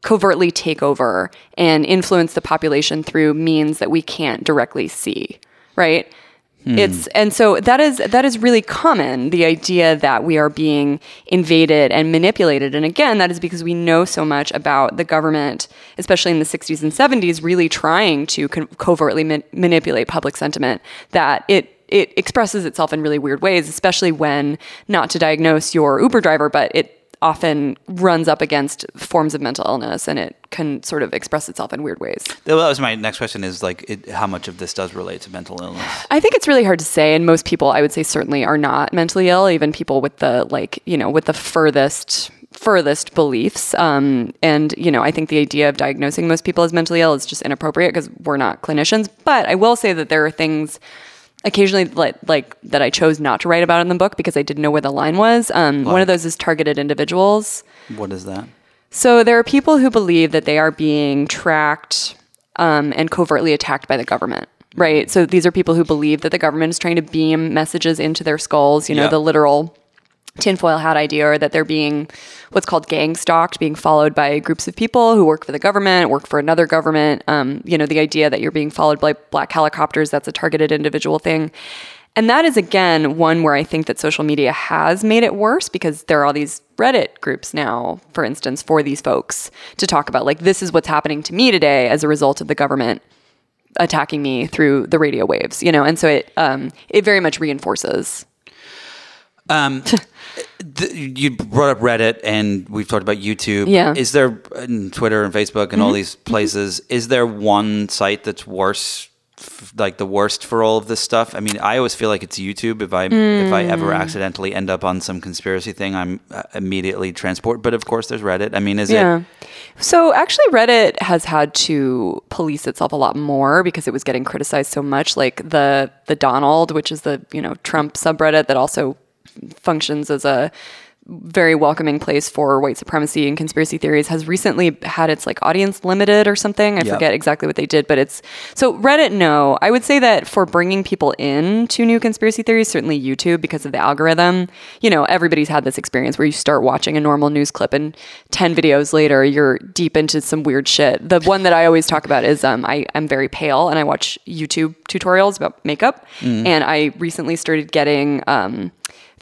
covertly take over and influence the population through means that we can't directly see, right? Hmm. It's and so that is that is really common the idea that we are being invaded and manipulated and again that is because we know so much about the government especially in the 60s and 70s really trying to co- covertly ma- manipulate public sentiment that it it expresses itself in really weird ways especially when not to diagnose your Uber driver but it often runs up against forms of mental illness and it can sort of express itself in weird ways. Well, that was my next question is like it, how much of this does relate to mental illness? I think it's really hard to say, and most people, I would say, certainly are not mentally ill. Even people with the like, you know, with the furthest furthest beliefs. Um, and you know, I think the idea of diagnosing most people as mentally ill is just inappropriate because we're not clinicians. But I will say that there are things occasionally like, like that I chose not to write about in the book because I didn't know where the line was. Um, One of those is targeted individuals. What is that? So there are people who believe that they are being tracked um, and covertly attacked by the government. Right. So these are people who believe that the government is trying to beam messages into their skulls, you know, Yeah. the literal tinfoil hat idea, or that they're being what's called gang stalked, being followed by groups of people who work for the government, work for another government. Um, you know, the idea that you're being followed by black helicopters, that's a targeted individual thing. And that is, again, one where I think that social media has made it worse because there are all these Reddit groups now, for instance, for these folks to talk about, like, this is what's happening to me today as a result of the government attacking me through the radio waves, you know? And so it, um, it very much reinforces. Um, [laughs] th- you brought up Reddit, and we've talked about YouTube. Yeah. Is there and Twitter and Facebook and all these places? Is there one site that's worse, f- like the worst for all of this stuff? I mean, I always feel like it's YouTube. If I if I ever accidentally end up on some conspiracy thing, I'm uh, immediately transport. But of course, there's Reddit. I mean, is Yeah. it? So actually, Reddit has had to police itself a lot more because it was getting criticized so much. Like the the Donald, which is the you know Trump subreddit that also functions as a very welcoming place for white supremacy and conspiracy theories has recently had its like audience limited or something. I Yep. forget exactly what they did, but it's so Reddit. No, I would say that for bringing people in to new conspiracy theories, certainly YouTube because of the algorithm. You know, everybody's had this experience where you start watching a normal news clip and ten videos later you're deep into some weird shit. The one that I always talk about is um, I am very pale and I watch YouTube tutorials about makeup, and I recently started getting. Um,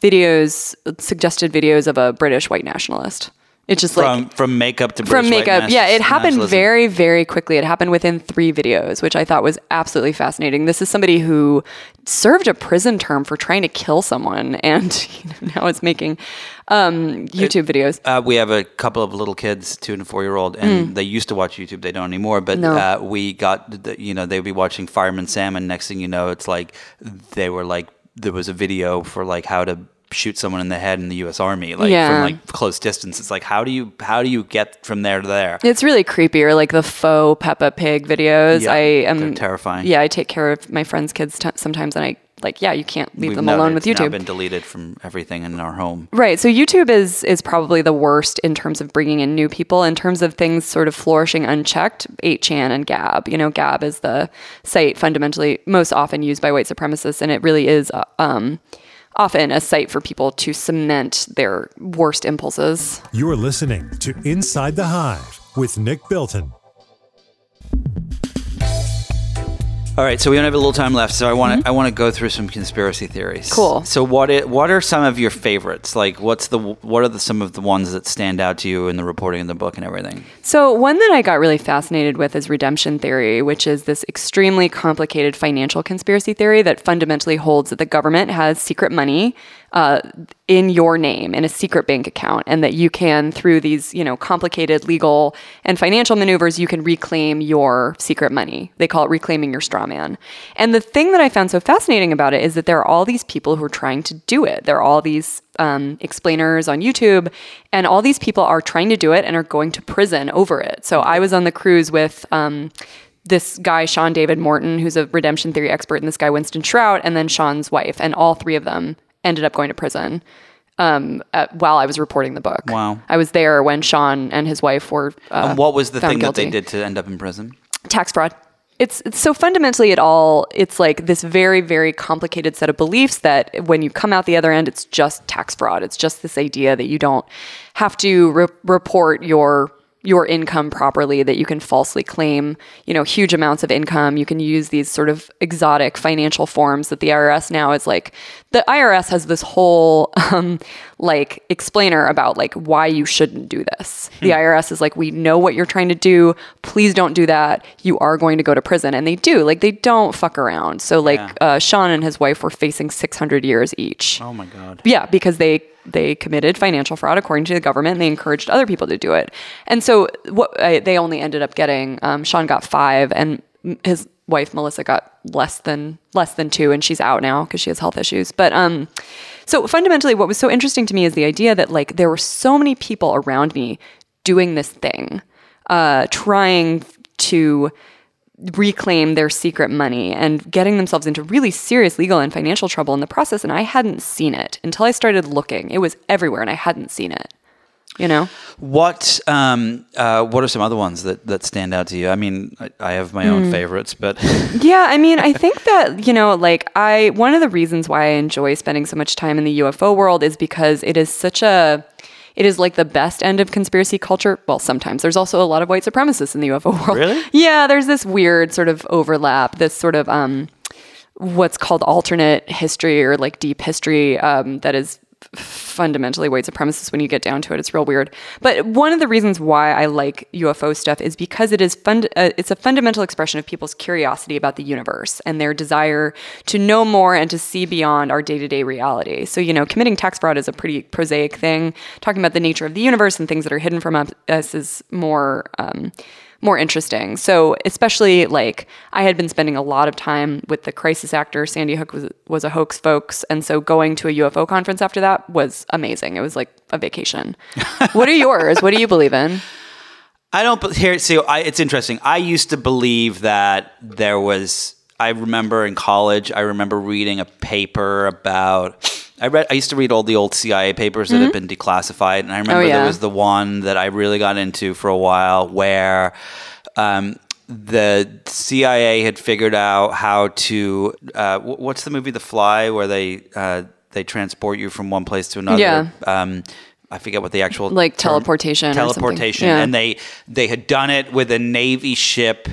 videos, suggested videos of a British white nationalist. It's just like From from makeup to from British white makeup. Yeah, it happened very, very quickly. It happened within three videos, which I thought was absolutely fascinating. This is somebody who served a prison term for trying to kill someone, [laughs] and you know, now is making um, YouTube videos. Uh, we have a couple of little kids, two and four year old, and they used to watch YouTube. They don't anymore. But Mm. No. uh, we got, the, you know, they'd be watching Fireman Sam, and next thing you know, it's like they were like, there was a video for like how to shoot someone in the head in the U.S. Army, like Yeah. from like close distance. It's like how do you how do you get from there to there? It's really creepy, or like the faux Peppa Pig videos. Yeah, I am they're terrifying. Yeah, I take care of my friends' kids t- sometimes, and I like, yeah, you can't leave We've them alone with YouTube. been deleted from everything in our home. Right. So YouTube is is probably the worst in terms of bringing in new people. In terms of things sort of flourishing unchecked, 8chan and Gab. You know, Gab is the site fundamentally most often used by white supremacists, and it really is uh, um, often a site for people to cement their worst impulses. You're listening to Inside the Hive with Nick Bilton. All right, so we only have a little time left, so I want to I want to go through some conspiracy theories. Mm-hmm. Cool. So what i what are some of your favorites? Like, what's the what are the, some of the ones that stand out to you in the reporting in the book and everything? So, one that I got really fascinated with is redemption theory, which is this extremely complicated financial conspiracy theory that fundamentally holds that the government has secret money uh, in your name in a secret bank account, and that you can, through these you know complicated legal and financial maneuvers, you can reclaim your secret money. They call it reclaiming your straw man. And the thing that I found so fascinating about it is that there are all these people who are trying to do it. There are all these um, explainers on YouTube, and all these people are trying to do it and are going to prison over it. So I was on the cruise with. Um, this guy, Sean David Morton, who's a redemption theory expert, and this guy, Winston Shrout, and then Sean's wife. And all three of them ended up going to prison um, at, while I was reporting the book. Wow. I was there when Sean and his wife were. Uh, and what was the thing that they did to end up in prison? tax fraud. It's, it's so fundamentally it all it's like this very very complicated set of beliefs that when you come out the other end it's just tax fraud. It's just this idea that you don't have to re- report your your income properly that you can falsely claim, you know, huge amounts of income. You can use these sort of exotic financial forms that the IRS now is like the IRS has this whole [laughs] um, like explainer about like why you shouldn't do this. The IRS is like we know what you're trying to do. Please don't do that. You are going to go to prison and they do. Like they don't fuck around. So like Yeah. uh, Sean and his wife were facing 600 years each. Oh my god. Yeah, because they they committed financial fraud according to the government. And they encouraged other people to do it, and so what uh, they only ended up getting. Um, Sean got five, and his wife Melissa got less than less than two, and she's out now because she has health issues. But um, so fundamentally, what was so interesting to me is the idea that like there were so many people around me doing this thing, uh, trying to reclaim their secret money and getting themselves into really serious legal and financial trouble in the process and I hadn't seen it until I started looking. It was everywhere and I hadn't seen it. You know? What um uh what are some other ones that that stand out to you? I mean, I, I have my Hmm. own favorites, but [laughs] [laughs] Yeah, I mean, I think that, you know, like I one of the reasons why I enjoy spending so much time in the UFO world is because it is such a it is like the best end of conspiracy culture. Well, sometimes there's also a lot of white supremacists in the UFO world. Really? [laughs] Yeah, there's this weird sort of overlap, this sort of um what's called alternate history or like deep history um, that is fundamentally white supremacist when you get down to it. It's real weird. But one of the reasons why I like UFO stuff is because it is fund- uh, it's a fundamental expression of people's curiosity about the universe and their desire to know more and to see beyond our day-to-day reality. So, you know, committing tax fraud is a pretty prosaic thing. Talking about the nature of the universe and things that are hidden from us is more um, more interesting. So especially like I had been spending a lot of time with the crisis actor Sandy Hook was was a hoax folks and so going to a UFO conference after that was amazing. It was like a vacation. [laughs] what are yours? What do you believe in? I don't here. See, I, it's interesting. I used to believe that there was. I remember in college. I remember reading a paper about. I read. I used to read all the old CIA papers that had been declassified, and I remember Mm-hmm. Oh, yeah. there was the one that I really got into for a while, where um, the CIA had figured out how to. Uh, what's the movie The Fly, where they uh, they transport you from one place to another? Yeah. Um, I forget what the actual Like term- teleportation or something. Teleportation, Yeah. and they they had done it with a navy ship.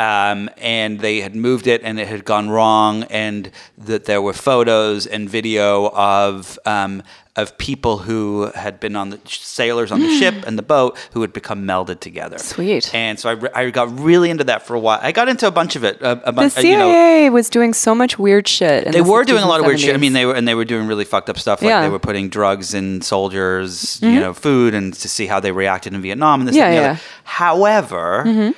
Um, and they had moved it, and it had gone wrong, and that there were photos and video of um, of people who had been on the sailors on the ship [sighs] and the boat who had become melded together. Sweet. And so I, re- I got really into that for a while. I got into a bunch of it. A, a The bunch, CIA you know, was doing so much weird shit. they were doing a lot of weird shit. I mean, they were and they were doing really fucked up stuff. Like Yeah. Mm-hmm. they were putting drugs in soldiers, you know, food, and to see how they reacted in Vietnam and this Yeah, and the yeah. other. However, Mm-hmm.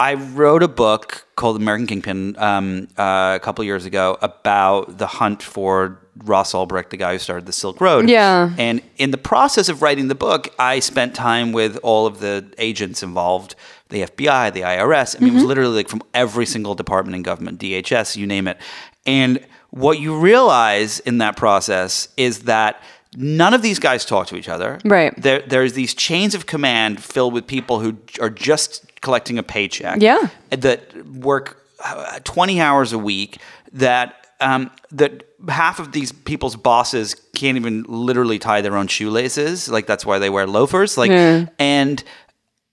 I wrote a book called American Kingpin um, uh, a couple years ago about the hunt for Ross Ulbricht, the guy who started the Silk Road. Yeah. And in the process of writing the book, I spent time with all of the agents involved, the FBI, the IRS. I mean, it was literally like from every single department in government, DHS, you name it. And what you realize in that process is that none of these guys talk to each other. Right. There, there's these chains of command filled with people who are just collecting a paycheck. Yeah. That work uh, 20 hours a week. That um, that half of these people's bosses can't even literally tie their own shoelaces. Like that's why they wear loafers. Like Yeah. and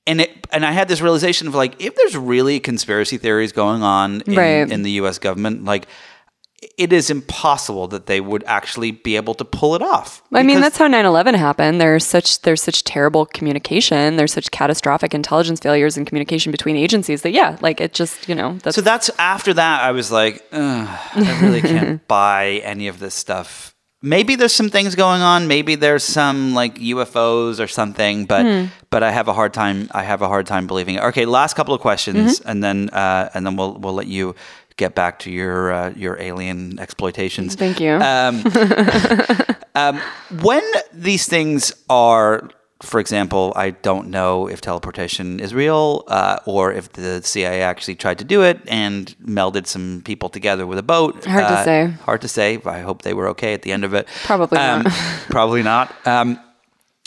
and it and I had this realization of like if there's really conspiracy theories going on in, Right. in the U.S. government, like it is impossible that they would actually be able to pull it off. I mean, that's how 9/11 happened. There's such there's such terrible communication. There's such catastrophic intelligence failures in communication between agencies that yeah, like it just you know that's So that's after that, I was like, I really can't [laughs] buy any of this stuff maybe there's some things going on. Maybe there's some like UFOs or something, but Hmm. but I have a hard time. I have a hard time believing it. Okay, last couple of questions, Mm-hmm. and then uh, and then we'll we'll let you get back to your uh, your alien exploitations. Thank you. Um, [laughs] um, when these things are, for example, I don't know if teleportation is real uh, or if the CIA actually tried to do it and melded some people together with a boat. Hard to Uh, say. Hard to say. I hope they were okay at the end of it. Probably Um, not. [laughs] probably not. Um,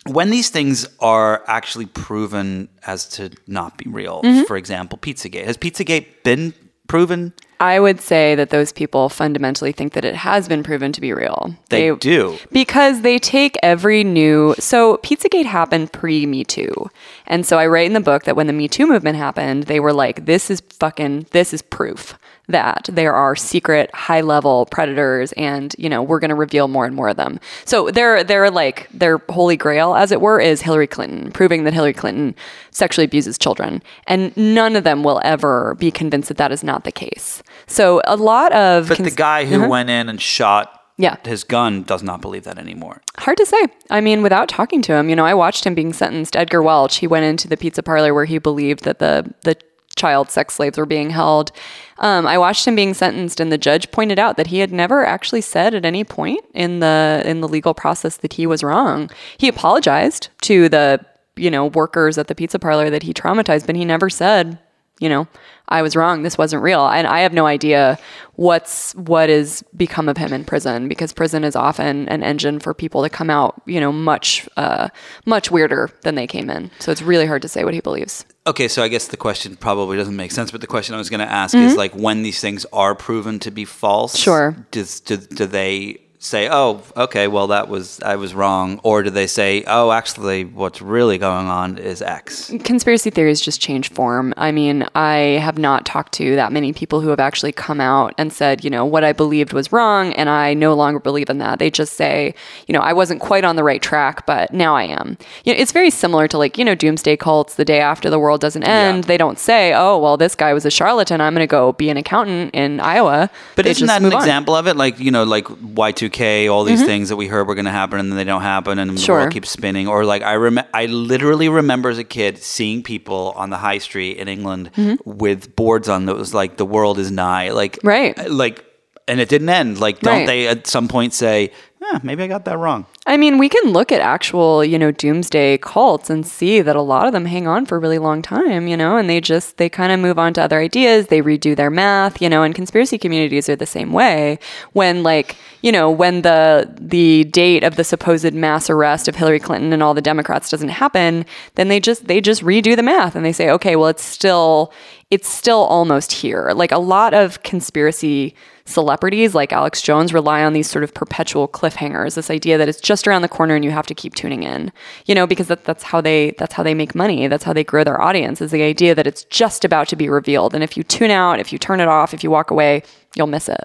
when these things are actually proven as to not be real, Mm-hmm. for example, Pizzagate. Has Pizzagate been proven? I would say that those people fundamentally think that it has been proven to be real. They do. Because they take every new. So, Pizzagate happened pre Me Too. And so I write in the book that when the Me Too movement happened, they were like, this is fucking, this is proof that there are secret high level predators and you know we're going to reveal more and more of them so they're they're like their holy grail as it were is hillary clinton proving that hillary clinton sexually abuses children and none of them will ever be convinced that that is not the case so a lot of But the guy who Uh-huh. went in and shot Yeah. his gun does not believe that anymore. Hard to say. I mean, without talking to him, you know, I watched him being sentenced. Edgar Welch, he went into the pizza parlor where he believed that the the child sex slaves were being held. Um, I watched him being sentenced, and the judge pointed out that he had never actually said at any point in the in the legal process that he was wrong. He apologized to the you know workers at the pizza parlor that he traumatized, but he never said you know, I was wrong. This wasn't real. And I have no idea what's what is become of him in prison because prison is often an engine for people to come out, you know, much uh, much weirder than they came in. So it's really hard to say what he believes. Okay, so I guess the question probably doesn't make sense, but the question I was going to ask Mm-hmm. is like when these things are proven to be false. Sure. Does do, do they say, "Oh, okay, well that was I was wrong," or do they say, "Oh, actually, what's really going on is X"? Conspiracy theories just change form. I mean, I have not talked to that many people who have actually come out and said, you know, what I believed was wrong and I no longer believe in that. They just say, you know, I wasn't quite on the right track, but now I am. You know, it's very similar to like, you know, doomsday cults the day after the world doesn't end. They don't say, oh, well, this guy was a charlatan. I'm going to go be an accountant in Iowa. But They isn't that an on. example of it? Like you know, like Y two K, all these things that we heard were going to happen and then they don't happen, and the Mm-hmm. World keeps spinning. Or like I rem- I literally remember as a kid seeing people on the high street in England with boards on that was like the world is nigh, like Mm-hmm. Right. like, and it didn't end. Like, don't Right. they at some point say, eh, maybe I got that wrong? I mean, we can look at actual, you know, doomsday cults and see that a lot of them hang on for a really long time, you know, and they just they kind of move on to other ideas, they redo their math, you know, and conspiracy communities are the same way. When like, you know, when the the date of the supposed mass arrest of Hillary Clinton and all the Democrats doesn't happen, then they just they just redo the math and they say, "Okay, well it's still it's still almost here." Like a lot of conspiracy celebrities like Alex Jones rely on these sort of perpetual cliffhangers, this idea that it's just around the corner and you have to keep tuning in. You know, because that, that's how they that's how they make money. That's how they grow their audience is the idea that it's just about to be revealed. And if you tune out, if you turn it off, if you walk away, you'll miss it.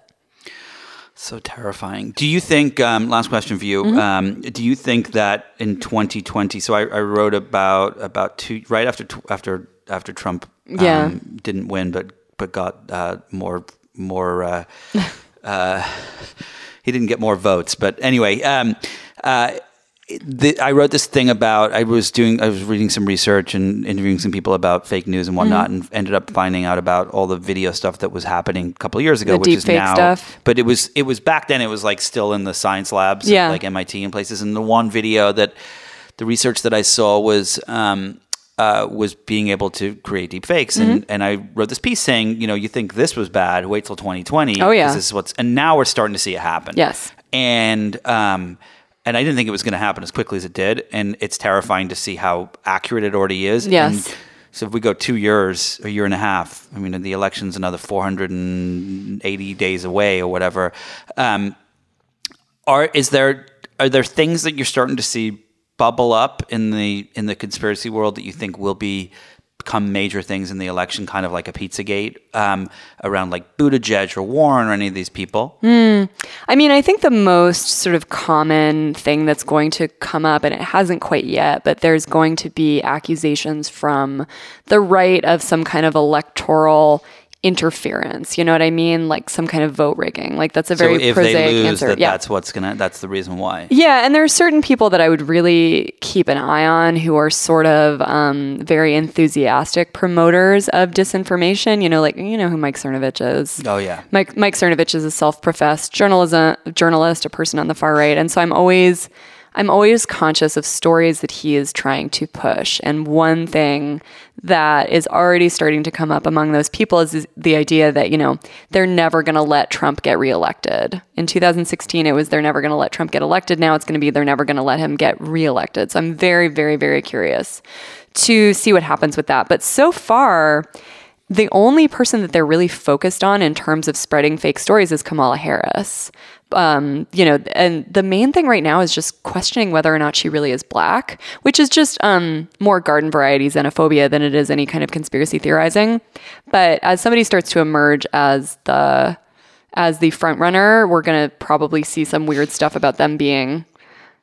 So terrifying. Do you think? Um, last question for you. Mm-hmm. Um, do you think that in 2020? So I, I wrote about about two right after after after Trump um, Yeah. didn't win, but but got uh, more more. Uh, [laughs] uh, he didn't get more votes, but anyway. Um, uh, the, I wrote this thing about I was doing I was reading some research and interviewing some people about fake news and whatnot, Mm-hmm. and ended up finding out about all the video stuff that was happening a couple of years ago, The which is now. stuff. But it was it was back then. It was like still in the science labs, Yeah. at, like MIT and places. And the one video that the research that I saw was. Um, uh, was being able to create deep fakes, and, Mm-hmm. and I wrote this piece saying, you know, you think this was bad, wait till 2020. Oh, yeah. This is what's, and now we're starting to see it happen. Yes. and um, and I didn't think it was going to happen as quickly as it did, and it's terrifying to see how accurate it already is. Yes. And so if we go two years, a year and a half, I mean, the election's another 480 days away or whatever. Um, are is there are there things that you're starting to see bubble up in the in the conspiracy world that you think will be become major things in the election, kind of like a Pizzagate um, around like Buttigieg or Warren or any of these people? I mean, I think the most sort of common thing that's going to come up, and it hasn't quite yet, but there's going to be accusations from the right of some kind of electoral interference. You know what I mean? Like some kind of vote rigging. Like that's a very so if prosaic lose, answer. that yeah. that's what's gonna. That's the reason why. Yeah, and there are certain people that I would really keep an eye on who are sort of um, very enthusiastic promoters of disinformation. You know, like you know who Mike Cernovich is. Oh yeah. Mike Mike Cernovich is a self-professed journalism journalist, a person on the far right, and so I'm always I'm always conscious of stories that he is trying to push. And one thing that is already starting to come up among those people is the idea that, you know, they're never going to let Trump get reelected. In 2016, it was they're never going to let Trump get elected. Now it's going to be they're never going to let him get reelected. So I'm very, very, very curious to see what happens with that. But so far, the only person that they're really focused on in terms of spreading fake stories is Kamala Harris. Um, you know, and the main thing right now is just questioning whether or not she really is black, which is just um, more garden variety xenophobia than it is any kind of conspiracy theorizing. But as somebody starts to emerge as the as the front runner, we're gonna probably see some weird stuff about them being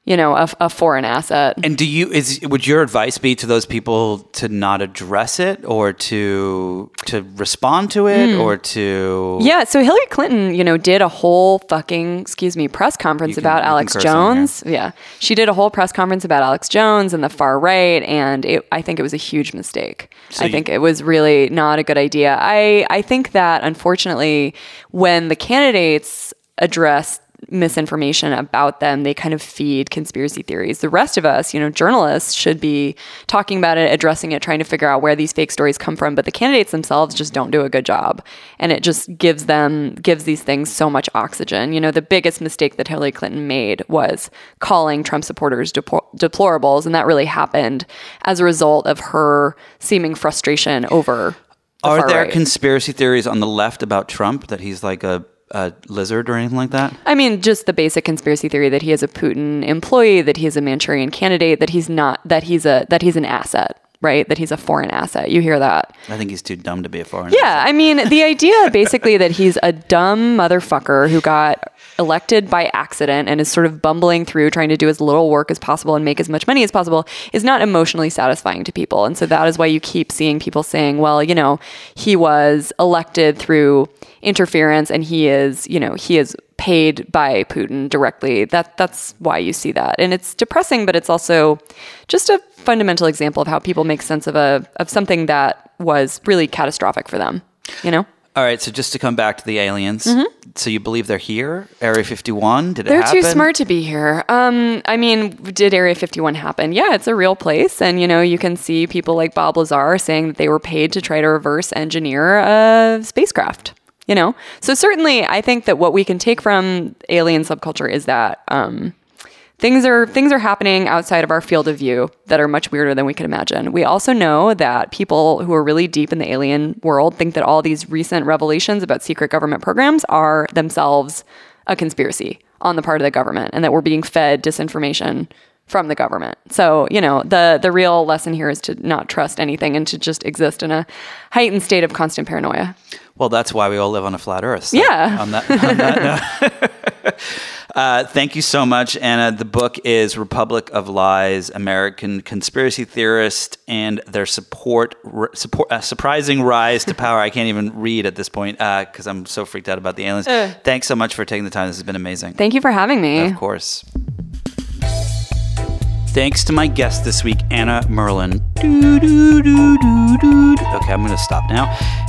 you know, a, a, foreign asset. And do you is would your advice be to those people to not address it or to to respond to it mm. or to Yeah, so Hillary Clinton, you know, did a whole fucking excuse me, press conference can, about Alex Jones. Yeah. She did a whole press conference about Alex Jones and the far right and it, I think it was a huge mistake. So I you, think it was really not a good idea. I I think that unfortunately when the candidates address misinformation about them, they kind of feed conspiracy theories. The rest of us, you know, journalists should be talking about it, addressing it, trying to figure out where these fake stories come from, but the candidates themselves just don't do a good job. And it just gives them gives these things so much oxygen. You know, the biggest mistake that Hillary Clinton made was calling Trump supporters deplor- deplorables, and that really happened as a result of her seeming frustration over the Are there right. conspiracy theories on the left about Trump that he's like a a lizard or anything like that? I mean, just the basic conspiracy theory that he is a Putin employee, that he is a Manchurian candidate, that he's not, that he's a, that he's an asset. Right, that he's a foreign asset. You hear that? I think he's too dumb to be a foreign. Yeah, asset. I mean, the [laughs] idea basically that he's a dumb motherfucker who got elected by accident and is sort of bumbling through trying to do as little work as possible and make as much money as possible is not emotionally satisfying to people. And so that is why you keep seeing people saying, well, you know, he was elected through interference and he is, you know, he is paid by Putin directly. That that's why you see that. And it's depressing, but it's also just a fundamental example of how people make sense of a of something that was really catastrophic for them, you know? All right, so just to come back to the aliens, Mm-hmm. so you believe they're here? Area 51? Did it They're happen? too smart to be here. Um, I mean, did Area 51 happen? Yeah, it's a real place. And, you know, you can see people like Bob Lazar saying that they were paid to try to reverse engineer a spacecraft, you know? So certainly, I think that what we can take from alien subculture is that um, things are things are happening outside of our field of view that are much weirder than we could imagine. We also know that people who are really deep in the alien world think that all these recent revelations about secret government programs are themselves a conspiracy on the part of the government and that we're being fed disinformation from the government. So, you know, the the real lesson here is to not trust anything and to just exist in a heightened state of constant paranoia. Well, that's why we all live on a flat Earth. So Yeah. On that, on that [laughs] [laughs] uh, thank you so much, Anna. The book is Republic of Lies: American Conspiracy Theorists and Their Support, r- support uh, Surprising Rise to Power. I can't even read at this point because I'm so freaked out about the aliens. Thanks so much for taking the time. This has been amazing. Thank you for having me. Of course. Thanks to my guest this week, Anna Merlan. Doo, doo, doo. Okay, I'm going to stop now.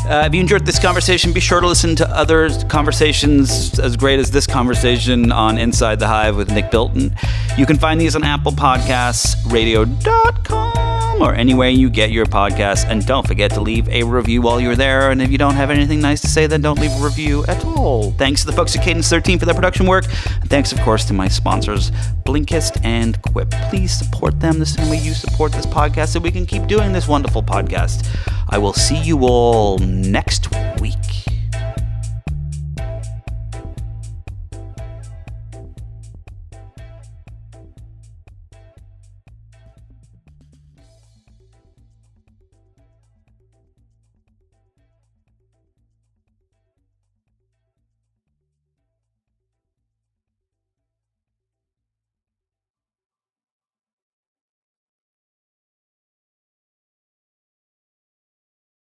Uh, if you enjoyed this conversation, be sure to listen to other conversations as great as this conversation on Inside the Hive with Nick Bilton. You can find these on Apple Podcasts, radio.com, or anywhere you get your podcasts. And don't forget to leave a review while you're there. And if you don't have anything nice to say, then don't leave a review at all. Thanks to the folks at Cadence 13 for their production work. And thanks, of course, to my sponsors, Blinkist and Quip. Please support them the same way you support this podcast so we can keep doing this wonderful podcast. I will see you all next week.